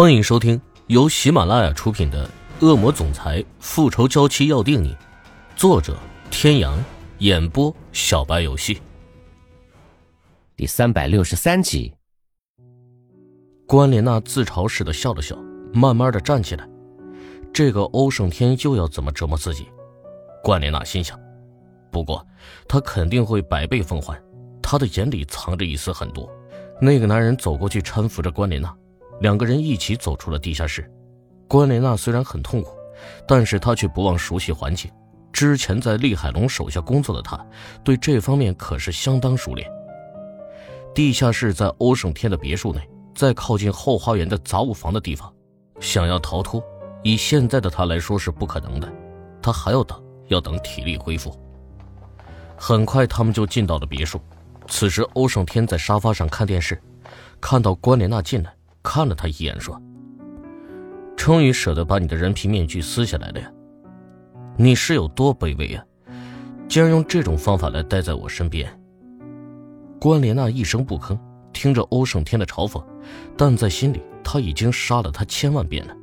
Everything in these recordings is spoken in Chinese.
欢迎收听由喜马拉雅出品的《恶魔总裁复仇娇妻要定你》，作者：天阳，演播：小白游戏。第三百六十三集。关莲娜自嘲似的笑了笑，慢慢的站起来。这个欧胜天又要怎么折磨自己？关莲娜心想。不过，他肯定会百倍奉还。他的眼里藏着一丝狠毒。那个男人走过去搀扶着关莲娜。两个人一起走出了地下室。关莲娜虽然很痛苦，但是她却不忘熟悉环境。之前在厉海龙手下工作的她，对这方面可是相当熟练。地下室在欧胜天的别墅内，在靠近后花园的杂物房的地方。想要逃脱，以现在的他来说是不可能的。他还要等，要等体力恢复。很快，他们就进到了别墅。此时，欧胜天在沙发上看电视，看到关莲娜进来。看了他一眼，说：“终于舍得把你的人皮面具撕下来了呀！你是有多卑微啊？竟然用这种方法来待在我身边。”关莲娜一声不吭，听着欧胜天的嘲讽，但在心里他已经杀了他千万遍了。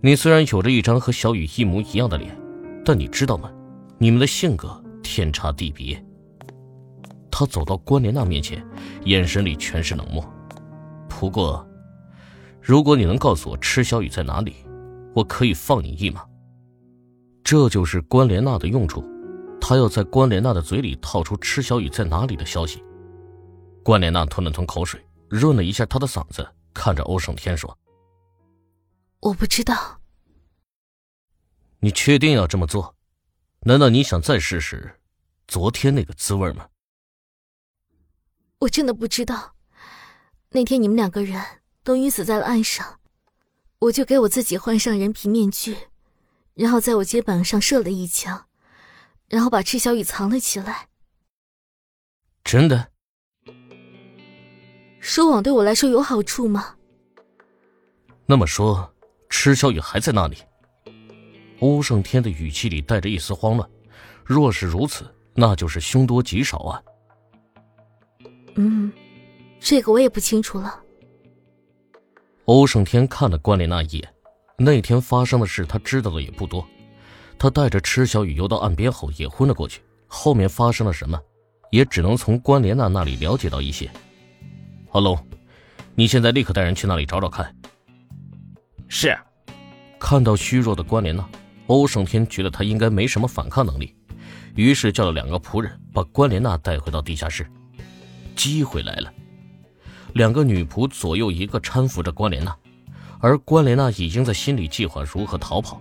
你虽然有着一张和小雨一模一样的脸，但你知道吗？你们的性格天差地别。他走到关莲娜面前，眼神里全是冷漠。不过，如果你能告诉我池小雨在哪里，我可以放你一马。这就是关莲娜的用处，她要在关莲娜的嘴里套出池小雨在哪里的消息。关莲娜吞了吞口水，润了一下她的嗓子，看着欧胜天说：“我不知道。”你确定要这么做？难道你想再试试昨天那个滋味吗？我真的不知道。那天你们两个人都晕死在了岸上，我就给我自己换上人皮面具，然后在我肩膀上射了一枪，然后把赤小雨藏了起来。真的？收网对我来说有好处吗？那么说，赤小雨还在那里？欧胜天的语气里带着一丝慌乱。若是如此，那就是凶多吉少啊。嗯。这个我也不清楚了。欧胜天看了关莲娜一眼，那天发生的事他知道的也不多。他带着池小雨游到岸边后也昏了过去，后面发生了什么，也只能从关莲娜那里了解到一些。阿龙，你现在立刻带人去那里找找看。是。看到虚弱的关莲娜，欧胜天觉得他应该没什么反抗能力，于是叫了两个仆人把关莲娜带回到地下室。机会来了。两个女仆左右一个搀扶着关莲娜，而关莲娜已经在心里计划如何逃跑。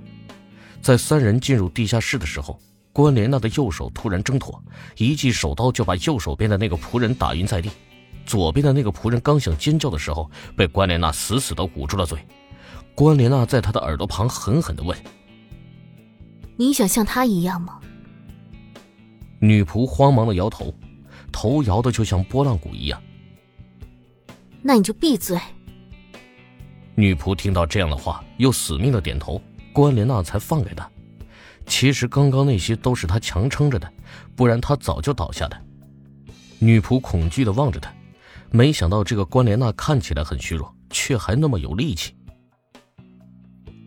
在三人进入地下室的时候，关莲娜的右手突然挣脱，一记手刀就把右手边的那个仆人打晕在地。左边的那个仆人刚想尖叫的时候，被关莲娜死死地捂住了嘴。关莲娜在他的耳朵旁狠狠地问：“你想像他一样吗？”女仆慌忙地摇头，头摇得就像拨浪鼓一样。那你就闭嘴。女仆听到这样的话，又死命的点头，关莲娜才放给他。其实刚刚那些都是他强撑着的，不然他早就倒下的。女仆恐惧的望着他，没想到这个关莲娜看起来很虚弱，却还那么有力气。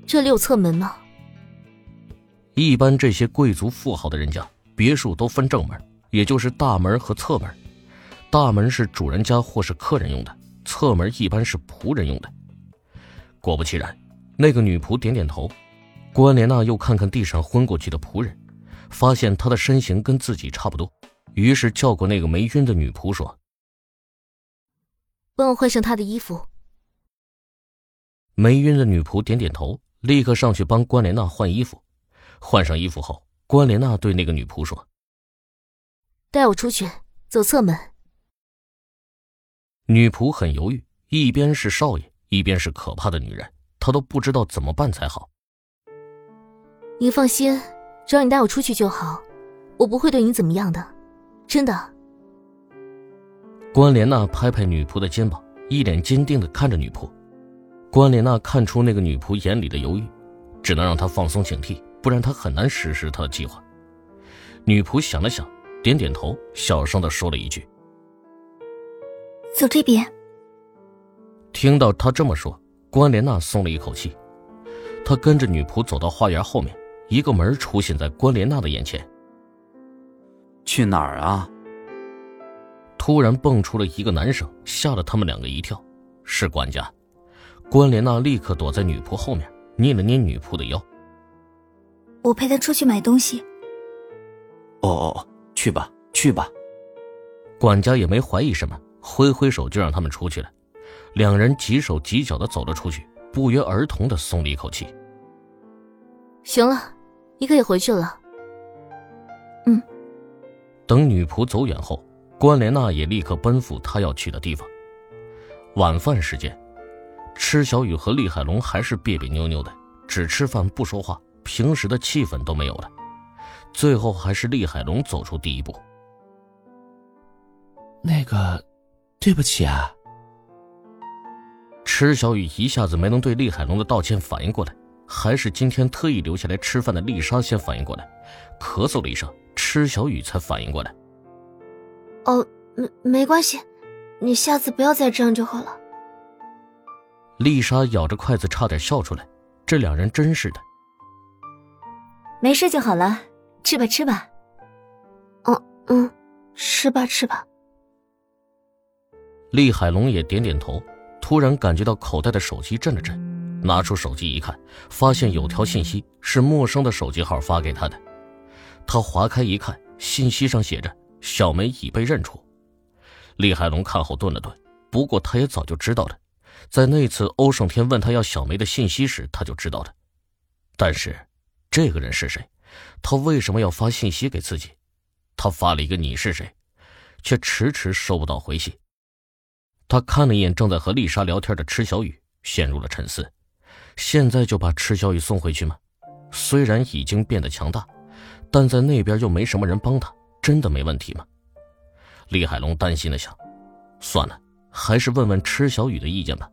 这里有侧门吗？一般这些贵族富豪的人家，别墅都分正门，也就是大门和侧门。大门是主人家或是客人用的。侧门一般是仆人用的。果不其然，那个女仆点点头。关莲娜又看看地上昏过去的仆人，发现他的身形跟自己差不多，于是叫过那个没晕的女仆说：“帮我换上他的衣服。”没晕的女仆点点头，立刻上去帮关莲娜换衣服。换上衣服后，关莲娜对那个女仆说：“带我出去，走侧门。”女仆很犹豫，一边是少爷，一边是可怕的女人，她都不知道怎么办才好。你放心，只要你带我出去就好，我不会对你怎么样的，真的。关莲娜拍拍女仆的肩膀，一脸坚定的看着女仆。关莲娜看出那个女仆眼里的犹豫，只能让她放松警惕，不然她很难实施她的计划。女仆想了想，点点头，小声的说了一句。走这边。听到他这么说，关莲娜松了一口气，她跟着女仆走到花园后面，一个门出现在关莲娜的眼前。去哪儿啊？突然蹦出了一个男生，吓了他们两个一跳，是管家。关莲娜立刻躲在女仆后面，捏了捏女仆的腰。我陪他出去买东西。哦哦，去吧，去吧。管家也没怀疑什么，挥挥手就让他们出去了。两人几手几脚的走了出去，不约而同的松了一口气。行了，你可以回去了。嗯。等女仆走远后，关莲娜也立刻奔赴她要去的地方。晚饭时间，池小雨和厉海龙还是别别扭扭的，只吃饭不说话。平时的气氛都没有了，最后还是厉海龙走出第一步。那个，对不起啊。池小雨一下子没能对厉海龙的道歉反应过来，还是今天特意留下来吃饭的丽莎先反应过来，咳嗽了一声，池小雨才反应过来。哦，没没关系，你下次不要再这样就好了。丽莎咬着筷子差点笑出来，这两人真是的。没事就好了，吃吧吃吧。哦嗯，吃吧吃吧。厉海龙也点点头，突然感觉到口袋的手机震了震，拿出手机一看，发现有条信息是陌生的手机号发给他的。他划开一看，信息上写着“小梅已被认出”。厉海龙看后顿了顿，不过他也早就知道了，在那次欧胜天问他要小梅的信息时，他就知道了，但是。这个人是谁？他为什么要发信息给自己？他发了一个“你是谁”，却迟迟收不到回信。他看了一眼正在和丽莎聊天的池小雨，陷入了沉思。现在就把池小雨送回去吗？虽然已经变得强大，但在那边又没什么人帮他，真的没问题吗？李海龙担心的想：算了，还是问问池小雨的意见吧。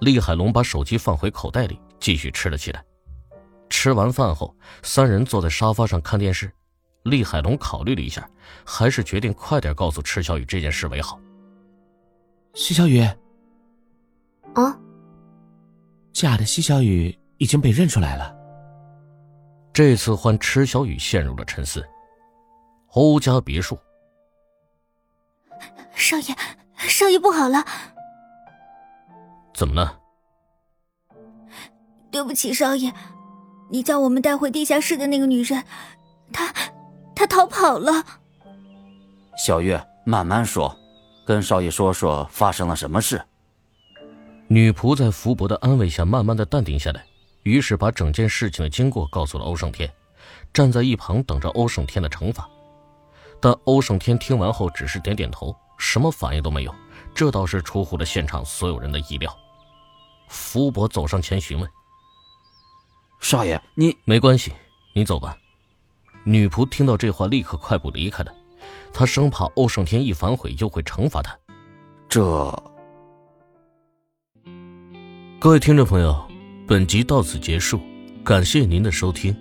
厉海龙把手机放回口袋里，继续吃了起来。吃完饭后，三人坐在沙发上看电视。厉海龙考虑了一下，还是决定快点告诉池小雨这件事为好。西小雨，啊，假的西小雨已经被认出来了。这次换池小雨陷入了沉思。欧家别墅，少爷，少爷不好了！怎么了？对不起，少爷。你将我们带回地下室的那个女人，她，她逃跑了。小月，慢慢说，跟少爷说说发生了什么事。女仆在福伯的安慰下，慢慢的淡定下来，于是把整件事情的经过告诉了欧胜天，站在一旁等着欧胜天的惩罚。但欧胜天听完后只是点点头，什么反应都没有，这倒是出乎了现场所有人的意料。福伯走上前询问。少爷，你没关系，你走吧。女仆听到这话，立刻快步离开了。她生怕欧胜天一反悔，又会惩罚他。这，各位听众朋友，本集到此结束，感谢您的收听。